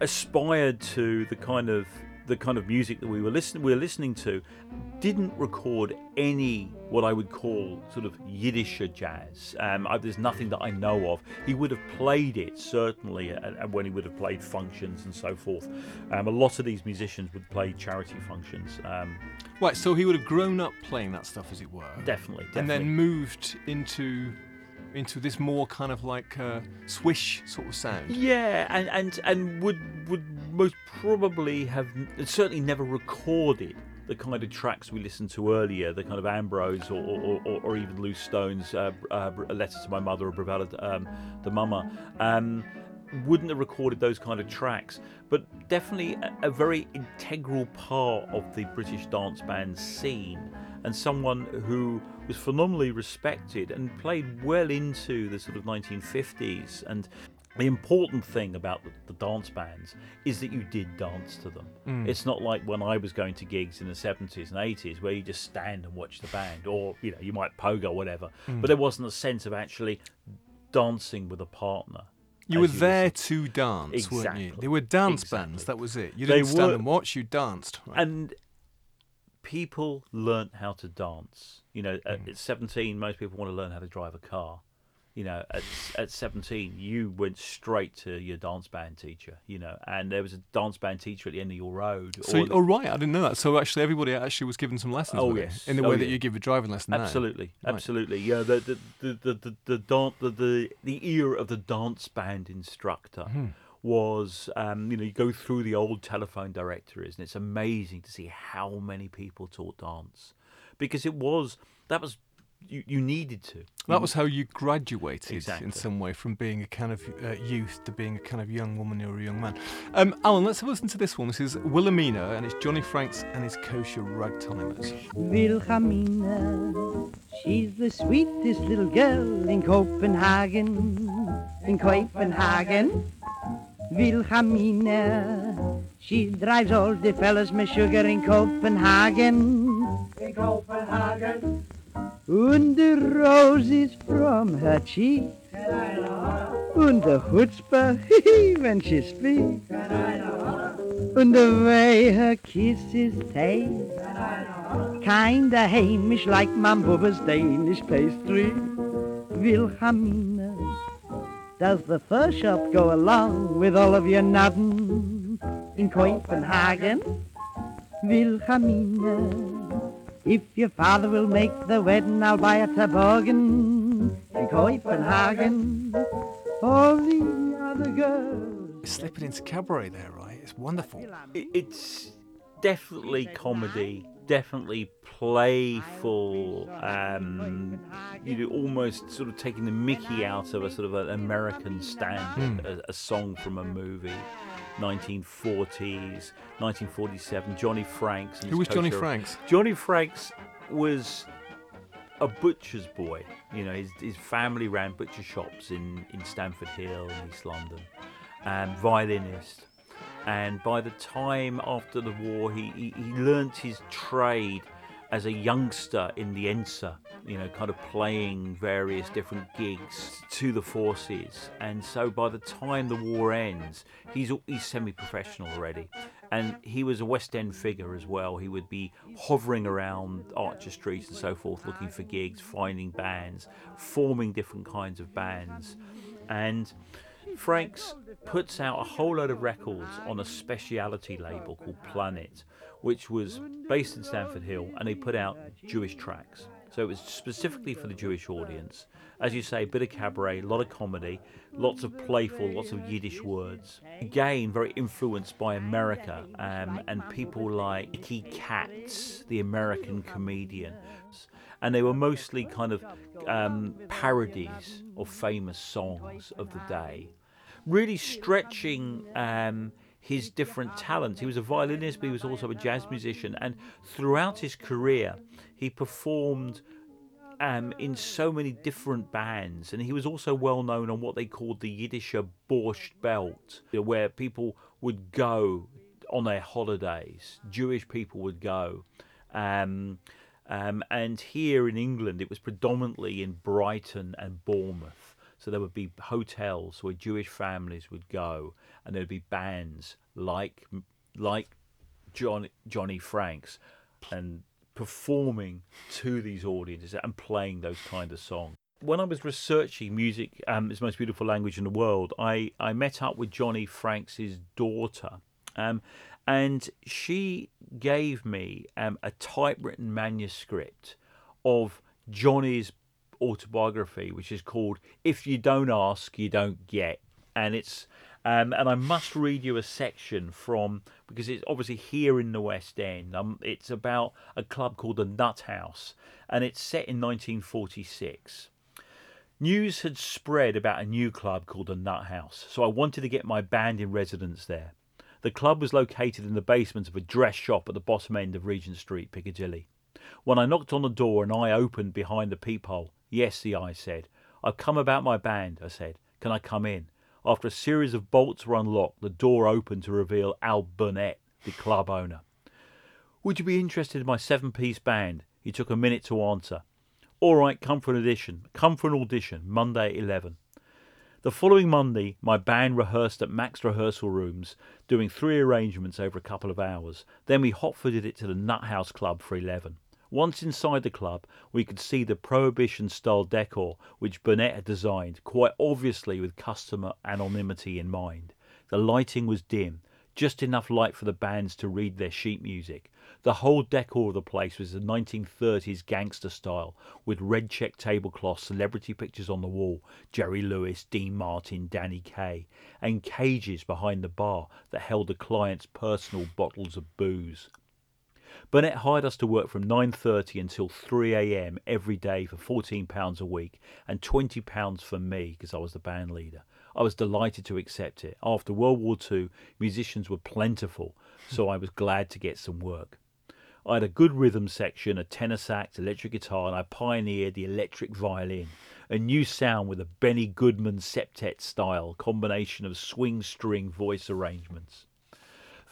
aspired to the kind of the kind of music that we were listening we were listening to, didn't record any what I would call sort of Yiddisher jazz. Um, I, there's nothing that I know of. He would have played it certainly, at when he would have played functions and so forth. Um, a lot of these musicians would play charity functions. Um, Right, so he would have grown up playing that stuff, as it were. definitely, definitely. and then moved into into this more kind of like uh, swish sort of sound. Yeah, and, and and would would most probably have certainly never recorded the kind of tracks we listened to earlier, the kind of Ambrose or or, or, or even Lew Stones, uh, uh, a letter to my mother or Bravada um, the Mama. Um, wouldn't have recorded those kind of tracks, but definitely a, a very integral part of the British dance band scene, and someone who was phenomenally respected and played well into the sort of 1950s. And the important thing about the, dance bands is that you did dance to them. Mm. It's not like when I was going to gigs in the 70s and 80s where you just stand and watch the band, or you know you might pogo or whatever, mm. but there wasn't a sense of actually dancing with a partner. You were there listen. to dance, weren't you? They were dance Exactly. bands. That was it. You didn't stand were- and watch. You danced. Right. and people learnt how to dance. You know, at, Mm. at 17, most people want to learn how to drive a car. You know, at at 17, you went straight to your dance band teacher. You know, and there was a dance band teacher at the end of your road. so, or the- oh right, I didn't know that. So actually, everybody actually was given some lessons. Oh, it, yes. in the Oh, way that you give a driving lesson. now. Absolutely, Right. absolutely. Yeah, the the the the the, the, the, the the ear of the dance band instructor Hmm. Was, um, you know, you go through the old telephone directories, and it's amazing to see how many people taught dance, because it was that was you, you needed to. That was how you graduated Exactly. in some way from being a kind of uh, youth to being a kind of young woman or a young man. Um, Alan, let's have a listen to this one. This is Wilhelmina, and it's Johnny Franks and his kosher ragtimers. Wilhelmina, she's the sweetest little girl in Copenhagen. In Copenhagen, Wilhelmina, she drives all the fellas with sugar in Copenhagen. In Copenhagen. And the roses from her cheek. And the chutzpah [LAUGHS] when she speaks. And the way her kisses taste. Kinda Hamish like Mam Bubba's Danish pastry. Wilhelmina, does the fur shop go along with all of your nodding in Copenhagen? Wilhelmina, if your father will make the wedding, I'll buy a toboggan in Copenhagen. All the other girls. It's slipping into cabaret there, right? It's wonderful. It's definitely comedy, definitely playful. Um, you know, almost sort of taking the Mickey out of a sort of an American standard, a, a song from a movie. 1940s, 1947. Johnny Franks. and Who was Johnny Franks? Johnny Franks was a butcher's boy. You know, his, his family ran butcher shops in, in Stamford Hill in East London, and violinist. And by the time after the war, he, he, he learnt his trade as a youngster in the ENSA, you know, kind of playing various different gigs to the forces. And so by the time the war ends, he's, he's semi professional already. And he was a West End figure as well. He would be hovering around Archer Street and so forth, looking for gigs, finding bands, forming different kinds of bands. And Franks puts out a whole load of records on a speciality label called Planet, which was based in Stamford Hill, and they put out Jewish tracks. So it was specifically for the Jewish audience. As you say, a bit of cabaret, a lot of comedy, lots of playful, lots of Yiddish words. Again, very influenced by America um, and people like Mickey Katz, the American comedian. And they were mostly kind of um, parodies of famous songs of the day really stretching um, his different talents. He was a violinist, but he was also a jazz musician. And throughout his career, he performed um, in so many different bands. And he was also well known on what they called the Yiddisher Borscht Belt, where people would go on their holidays. Jewish people would go. Um, um, and here in England, it was predominantly in Brighton and Bournemouth. So there would be hotels where Jewish families would go, and there would be bands like like John, Johnny Franks, and performing to these audiences and playing those kind of songs. When I was researching music um, is the most beautiful language in the world, I, I met up with Johnny Franks' daughter, um, and she gave me um, a typewritten manuscript of Johnny's autobiography, which is called "If You Don't Ask, You Don't Get," and it's um, and I must read you a section from because it's obviously here in the West End. Um, it's about a club called the Nut House, and it's set in 1946. News had spread about a new club called the Nut House, so I wanted to get my band in residence there. The club was located in the basement of a dress shop at the bottom end of Regent Street, Piccadilly. When I knocked on the door, an eye opened behind the peephole. Yes, the eye said. I've come about my band, I said. Can I come in? After a series of bolts were unlocked, the door opened to reveal Al Burnett, the club owner. Would you be interested in my seven piece band? He took a minute to answer. All right, come for an audition. Come for an audition, Monday at 11. The following Monday, my band rehearsed at Max rehearsal rooms, doing three arrangements over a couple of hours. Then we hot-footed it to the Nut House Club for 11. Once inside the club, we could see the Prohibition style decor which Burnett had designed, quite obviously with customer anonymity in mind. The lighting was dim, just enough light for the bands to read their sheet music. The whole decor of the place was the 1930s gangster style, with red check tablecloths, celebrity pictures on the wall Jerry Lewis, Dean Martin, Danny Kaye, and cages behind the bar that held the clients' personal bottles of booze. Burnett hired us to work from 9:30 until 3 a.m. every day for 14 pounds a week and 20 pounds for me because I was the band leader. I was delighted to accept it. After World War II, musicians were plentiful, so I was glad to get some work. I had a good rhythm section, a tenor sax, electric guitar, and I pioneered the electric violin, a new sound with a Benny Goodman septet style combination of swing string voice arrangements.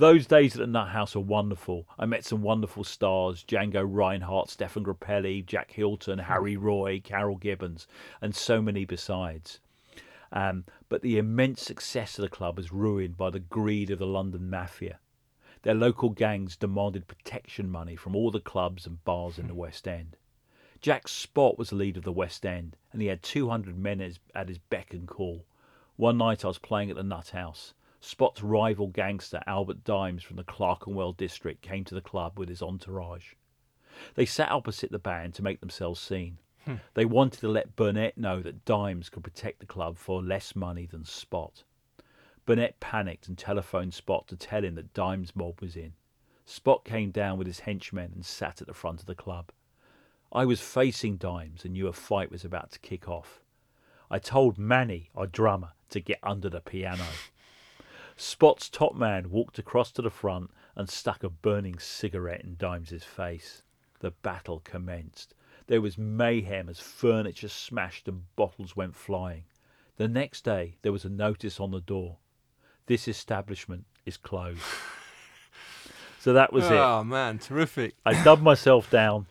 Those days at the Nut House were wonderful. I met some wonderful stars Django Reinhardt, Stéphane Grappelli, Jack Hylton, Harry Roy, Carroll Gibbons, and so many besides. Um, but the immense success of the club was ruined by the greed of the London mafia. Their local gangs demanded protection money from all the clubs and bars in the West End. Jack Spot was the lead of the West End, and he had 200 men at his beck and call. One night I was playing at the Nut House. Spot's rival gangster, Albert Dimes from the Clerkenwell district, came to the club with his entourage. They sat opposite the band to make themselves seen. Hmm. They wanted to let Burnett know that Dimes could protect the club for less money than Spot. Burnett panicked and telephoned Spot to tell him that Dimes' mob was in. Spot came down with his henchmen and sat at the front of the club. I was facing Dimes and knew a fight was about to kick off. I told Manny, our drummer, to get under the piano. Spot's top man walked across to the front and stuck a burning cigarette in Dimes's face. The battle commenced. There was mayhem as furniture smashed and bottles went flying. The next day there was a notice on the door. This establishment is closed. so that was it. Oh man, terrific! I dubbed myself down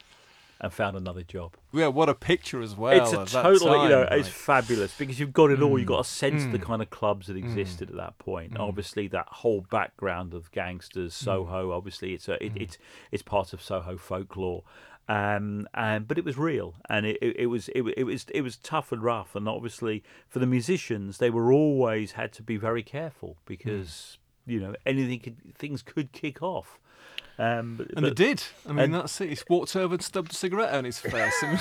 and found another job. Yeah, what a picture as well. it's a total, you know, time, it's fabulous because you've got it all. You've Mm, got a sense of the mm, kind of clubs that existed at that point. mm. Obviously, that whole background of gangsters, Soho. Obviously, it's a, Mm. it, it's it's part of Soho folklore. Um, and but it was real, and it, it, it was it, it was it was tough and rough, and obviously for the musicians, they were always had to be very careful because you know anything could things could kick off. Um, but, And they did. I mean, and- that's it. He walked over and stubbed a cigarette on his face. I [LAUGHS] mean,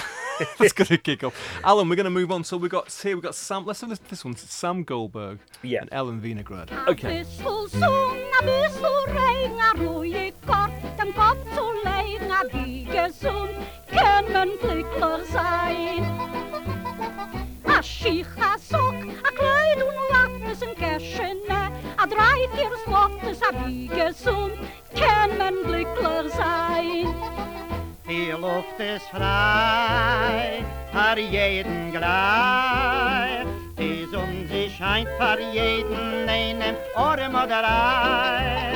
that's going to kick off. Alan, we're going to move on. So we got here. We got Sam. Let's have this, this one. Sam Goldberg Yeah. and Ellen Vinograd. Okay. Bissel Luft ist frei, für jeden gleich. Die Sonne sie scheint für jeden einen Orm oder Ei.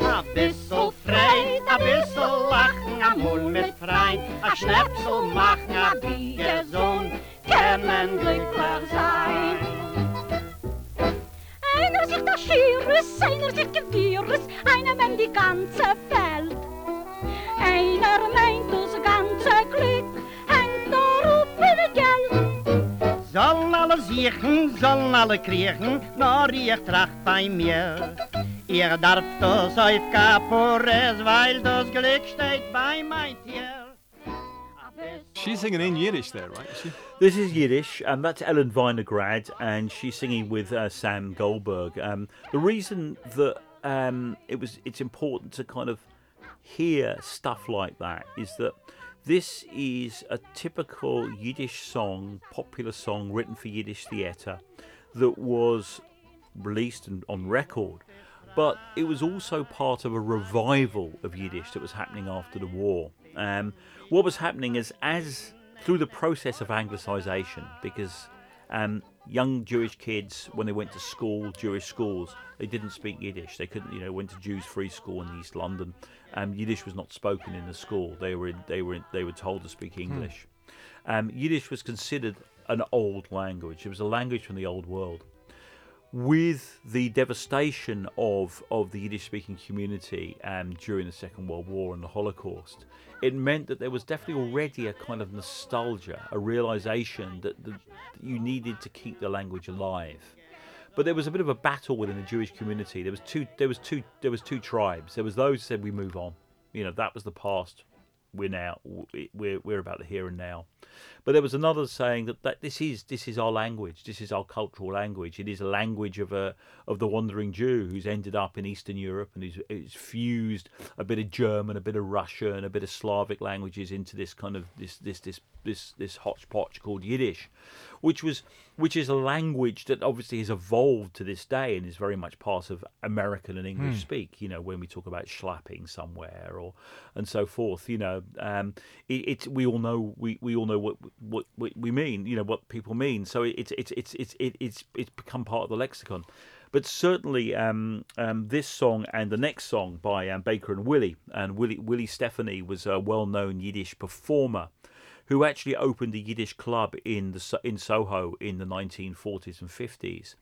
A bissel frei, a bissel lachen, a Mund mit Freien, a Schnäpsel machen, a gesund, kann man glücklich sein. Einer sich das Schieres, einer sich Gewirres, einer meint die ganze Welt. Einer. Sollen alle ich tracht bei mir. Ihr darf das auf Kapores, weil das Glück steht bei mein Tier. She's singing in Yiddish there, right? She? This is Yiddish, and that's Ellen Vinograd, and she's singing with uh, Sam Goldberg. Um, the reason that um, it was it's important to kind of hear stuff like that is that this is a typical Yiddish song, popular song written for Yiddish theatre, that was released and on record. But it was also part of a revival of Yiddish that was happening after the war. Um, what was happening is, as through the process of Anglicisation, because um, young Jewish kids, when they went to school, Jewish schools, they didn't speak Yiddish. They couldn't, you know, went to Jews free school in East London. Um, Yiddish was not spoken in the school. They were, they were, they were told to speak English. Um, Yiddish was considered an old language. It was a language from the old world with the devastation of, of the Yiddish speaking community um, during the Second World War and the Holocaust, it meant that there was definitely already a kind of nostalgia, a realization that, the, that you needed to keep the language alive. But there was a bit of a battle within the Jewish community. There was two there was two there was two tribes. There was those who said we move on. You know, that was the past. we're now we're we're about the here and now. But there was another saying that, that this is this is our language, this is our cultural language. It is a language of a of the wandering Jew who's ended up in Eastern Europe and who's, fused a bit of German, a bit of Russian, a bit of Slavic languages into this kind of this this this this this hodgepodge called Yiddish, which was which is a language that obviously has evolved to this day and is very much part of American and English speak. You know, when we talk about schlapping somewhere or and so forth. You know, um, it, it's we all know we, we all know what, what what we mean. You know what people mean. So it's it's it's it's it, it's it's become part of the lexicon. But certainly, um, um, this song and the next song by um, Baker and Willie, and Willie Willie Stephanie was a well-known Yiddish performer who actually opened a Yiddish club in the in Soho in the 1940s and 50s.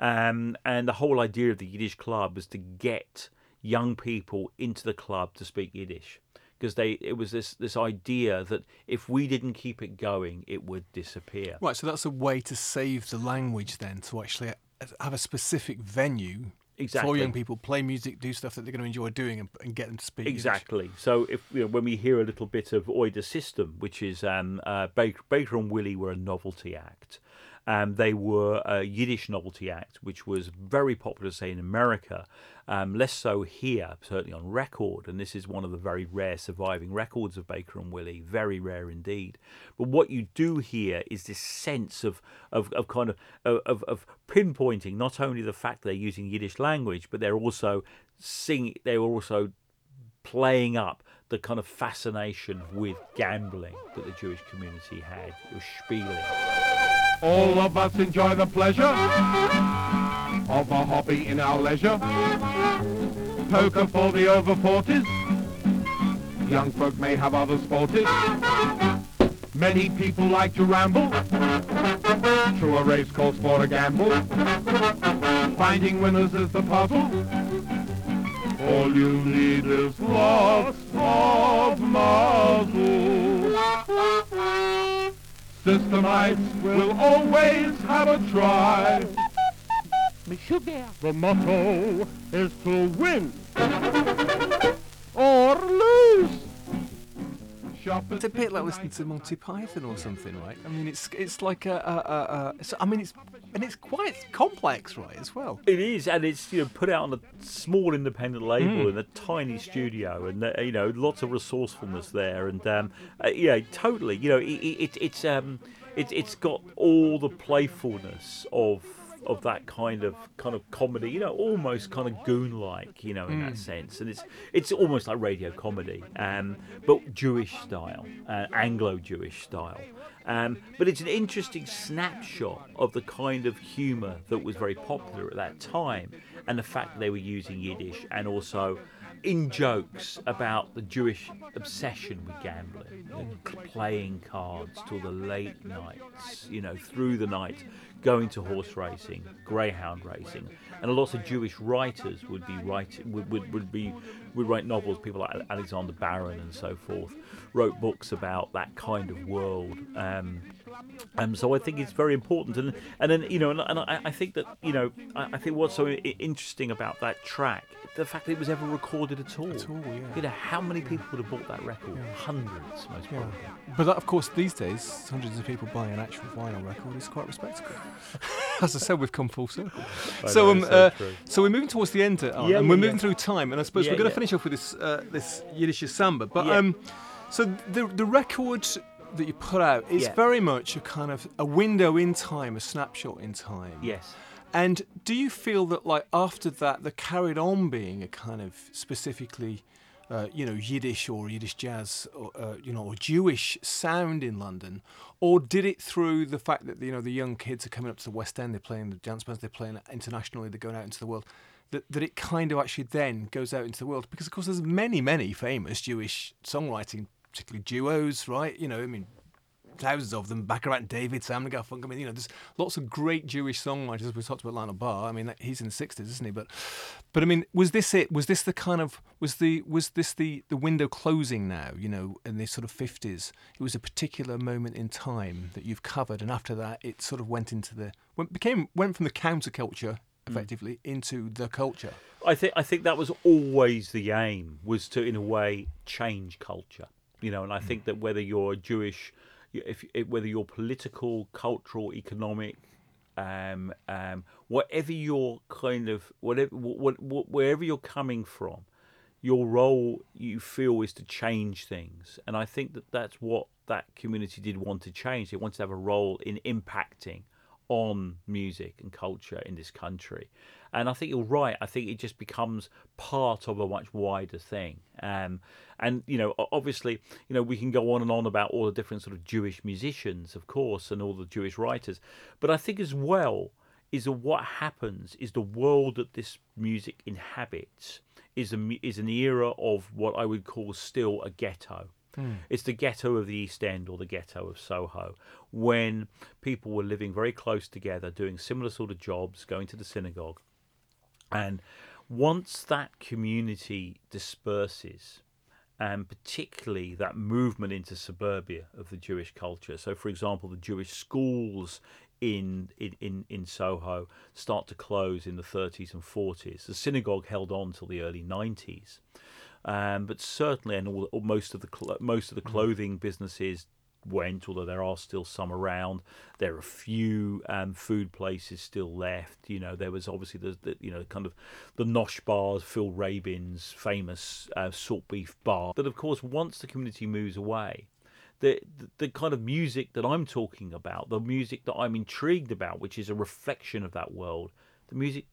Um, and the whole idea of the Yiddish club was to get young people into the club to speak Yiddish because they it was this this idea that if we didn't keep it going, it would disappear. Right, so that's a way to save the language then, to actually have a specific venue for young people, play music, do stuff that they're going to enjoy doing, and, and get them to speak. Exactly. So if you know, when we hear a little bit of Oida System, which is um, uh, Baker, Baker and Willie were a novelty act. Um, they were a Yiddish novelty act, which was very popular, say in America, um, less so here, certainly on record. And this is one of the very rare surviving records of Baker and Willie, very rare indeed. But what you do here is this sense of of, of kind of, of of pinpointing not only the fact they're using Yiddish language, but they're also sing. They're also playing up the kind of fascination with gambling that the Jewish community had. It was spieling. All of us enjoy the pleasure of a hobby in our leisure. Poker for the over 40s. Young folk may have other sporties. Many people like to ramble. Through a race calls for a gamble. Finding winners is the puzzle. All you need is lots of muzzle. Systemites will always have a try. The motto is to win or lose. Shop It's a bit like listening to Monty Python or something, right? I mean, it's it's like a, a, a, a it's, I mean, it's and it's quite complex, right, as well. It is, and it's you know put out on a small independent label in a tiny studio, and uh, you know lots of resourcefulness there, and um, uh, yeah, totally. You know, it, it, it's um, it, it's got all the playfulness of of that kind of kind of comedy, you know, almost kind of goon-like, you know, in that sense, and it's it's almost like radio comedy, um, but Jewish style, uh, Anglo-Jewish style. Um, but it's an interesting snapshot of the kind of humour that was very popular at that time, and the fact that they were using Yiddish, and also in jokes about the Jewish obsession with gambling, know, playing cards till the late nights, you know, through the night, going to horse racing, greyhound racing, and a lot of Jewish writers would be writing would, would, would be would write novels. People like Alexander Baron and so forth wrote books about that kind of world. Um, um, so I think it's very important, and and then you know, and, and I, I think that you know, I, I think what's so interesting about that track, the fact that it was ever recorded at all. At all, yeah. You know, how many people would have bought that record? Hundreds, most Yeah. probably. But that, of course, these days, hundreds of people buying an actual vinyl record is quite respectable. [LAUGHS] As I said, we've come full circle. So, um, so uh, so we're moving towards the end, uh, Yeah, and yeah, we're yeah. moving through time, and I suppose Yeah, we're going to yeah. finish off with this uh, this Yiddish samba. But Yeah. um, so the the record that you put out is Yeah. very much a kind of a window in time, a snapshot in time. Yes. And do you feel that, like, after that, that carried on being a kind of specifically, uh, you know, Yiddish or Yiddish jazz, or, uh, you know, or Jewish sound in London, or did it through the fact that you know the young kids are coming up to the West End, they're playing the dance bands, they're playing internationally, they're going out into the world. That, that it kind of actually then goes out into the world because of course there's many many famous Jewish songwriting particularly duos right you know I mean thousands of them. Bacharach and David, Sam and Garfunkel. I mean, you know, there's lots of great Jewish songwriters. We talked about Lionel Bart. I mean, he's in the '60s, isn't he? But, but I mean, was this it? Was this the kind of was the was this the the window closing now? You know, in the sort of '50s, it was a particular moment in time that you've covered, and after that, it sort of went into the went became went from the counterculture effectively into the culture. I think I think that was always the aim was to, in a way, change culture. You know, and I think that whether you're Jewish, if whether you're political, cultural, economic, um, um, whatever your kind of whatever what, what, wherever you're coming from, your role you feel is to change things, and I think that that's what that community did want to change. They wanted to have a role in impacting on music and culture in this country. And I think you're right. I think it just becomes part of a much wider thing. Um, and you know, obviously, you know, we can go on and on about all the different sort of Jewish musicians, of course, and all the Jewish writers. But I think as well is that what happens is the world that this music inhabits is a is an era of what I would call still a ghetto. Mm. It's the ghetto of the East End or the ghetto of Soho, when people were living very close together, doing similar sort of jobs, going to the synagogue. And once that community disperses, and particularly that movement into suburbia of the Jewish culture. So, for example, the Jewish schools in, in, in Soho start to close in the 30s and 40s. The synagogue held on till the early 90s. Um, but certainly, and all, most of the cl- most of the mm. clothing businesses went, although there are still some around. There are a few um, food places still left. You know, there was obviously the, the you know kind of the Nosh bars, Phil Rabin's famous uh, salt beef bar. But of course, once the community moves away, the, the, the kind of music that I'm talking about, the music that I'm intrigued about, which is a reflection of that world, the music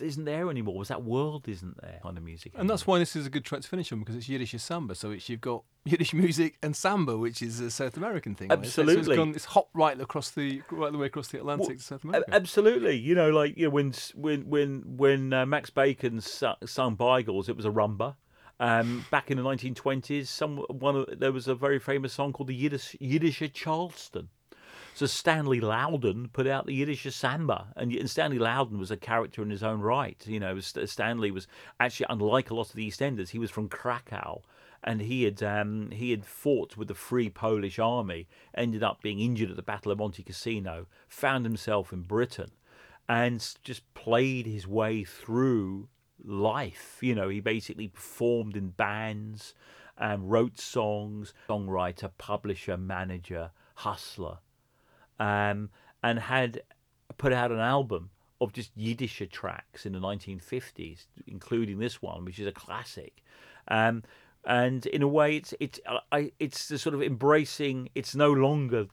isn't there anymore. Was that world isn't there kind of music? And that's why this is a good track to finish on because it's Yiddish samba. So it's you've got [LAUGHS] Yiddish music and samba, which is a South American thing. Absolutely, right? so it's, gone, it's hot right across the right the way across the Atlantic well, to South America. Absolutely, you know, like you know when when when when uh, Max Bacon sung, Beigels, it was a rumba. Um, back in the 1920s, some one of, there was a very famous song called the Yiddish Yiddish Charleston so Stanley Loudon put out the Yiddish Samba, and, and Stanley Loudon was a character in his own right. You know, Stanley was actually unlike a lot of the EastEnders. He was from Krakow, and he had um, he had fought with the Free Polish Army, ended up being injured at the Battle of Monte Cassino, found himself in Britain, and just played his way through life. You know, he basically performed in bands, and wrote songs, songwriter, publisher, manager, hustler um, and had put out an album of just Yiddish tracks in the 1950s, including this one, which is a classic. Um, and in a way, it's it's I, it's the sort of embracing. It's no longer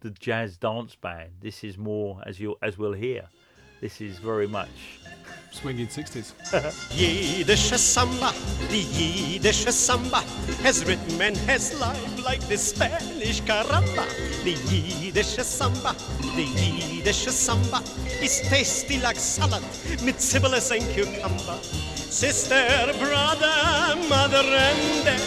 the jazz dance band. This is more, as you as we'll hear, this is very much swinging 60s. [LAUGHS] Yiddish samba, the Yiddish samba has rhythm and has life like the Spanish caramba. The Yiddish samba, the Yiddish samba is tasty like salad with syphilis and cucumber. Sister, brother, mother, and dad,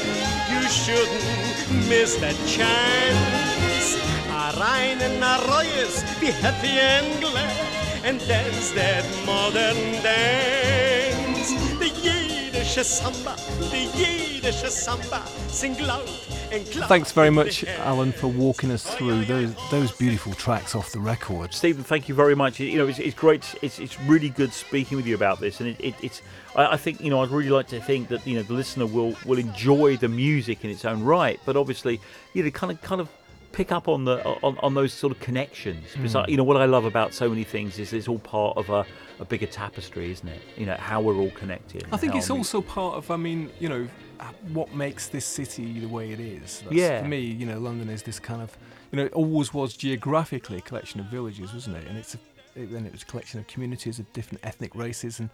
you shouldn't miss that chance. A and a royes, be happy and glad and dance that modern dance. The Yiddish samba, the Yiddish samba, sing loud. Thanks very much, Alan, for walking us through those those beautiful tracks off the record. Stephen, thank you very much. You know, it's, it's great. It's it's really good speaking with you about this, and it, it, it's. I, I think you know I'd really like to think that you know the listener will will enjoy the music in its own right, but obviously you know kind of kind of pick up on the on, on those sort of connections because mm. I, you know what I love about so many things is it's all part of a, a bigger tapestry, isn't it? You know how we're all connected. I think it's also part of. I mean, you know, what makes this city the way it is. That's, yeah. For me, you know, London is this kind of, you know, it always was geographically a collection of villages, wasn't it? And it's a, it, then it was a collection of communities of different ethnic races and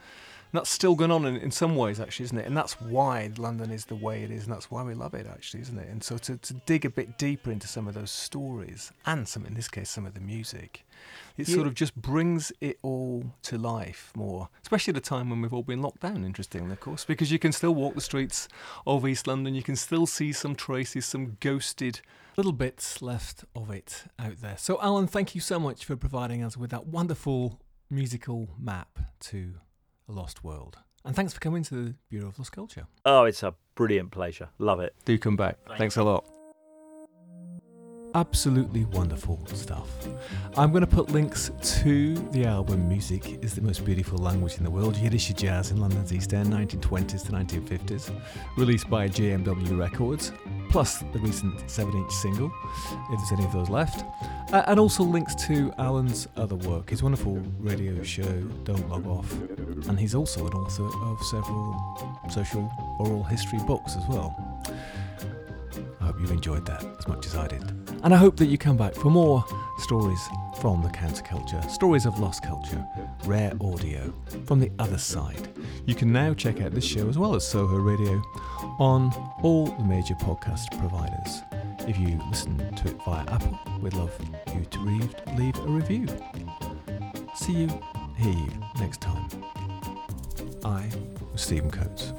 that's still going on in, in some ways, actually, isn't it? And that's why London is the way it is, and that's why we love it, actually, isn't it? And so to, to dig a bit deeper into some of those stories, and some, in this case, some of the music, it yeah. sort of just brings it all to life more, especially at a time when we've all been locked down, interestingly, of course, because you can still walk the streets of East London, you can still see some traces, some ghosted little bits left of it out there. So, Alan, thank you so much for providing us with that wonderful musical map to a Lost World. And thanks for coming to the Bureau of Lost Culture. Oh, it's a brilliant pleasure. Love it. Do come back. Thanks, thanks a lot. Absolutely wonderful stuff. I'm going to put links to the album Music is the Most Beautiful Language in the World, Yiddish Jazz in London's East End, 1920s to 1950s, released by JMW Records plus the recent 7 inch single, if there's any of those left, uh, and also links to Alan's other work, his wonderful radio show, Don't Log Off, and he's also an author of several social oral history books as well. I hope you enjoyed that as much as I did. And I hope that you come back for more stories from the counterculture, stories of lost culture, rare audio from the other side. You can now check out this show as well as Soho Radio on all the major podcast providers. If you listen to it via Apple, we'd love you to read, leave a review. See you, hear you next time. I was Stephen Coates.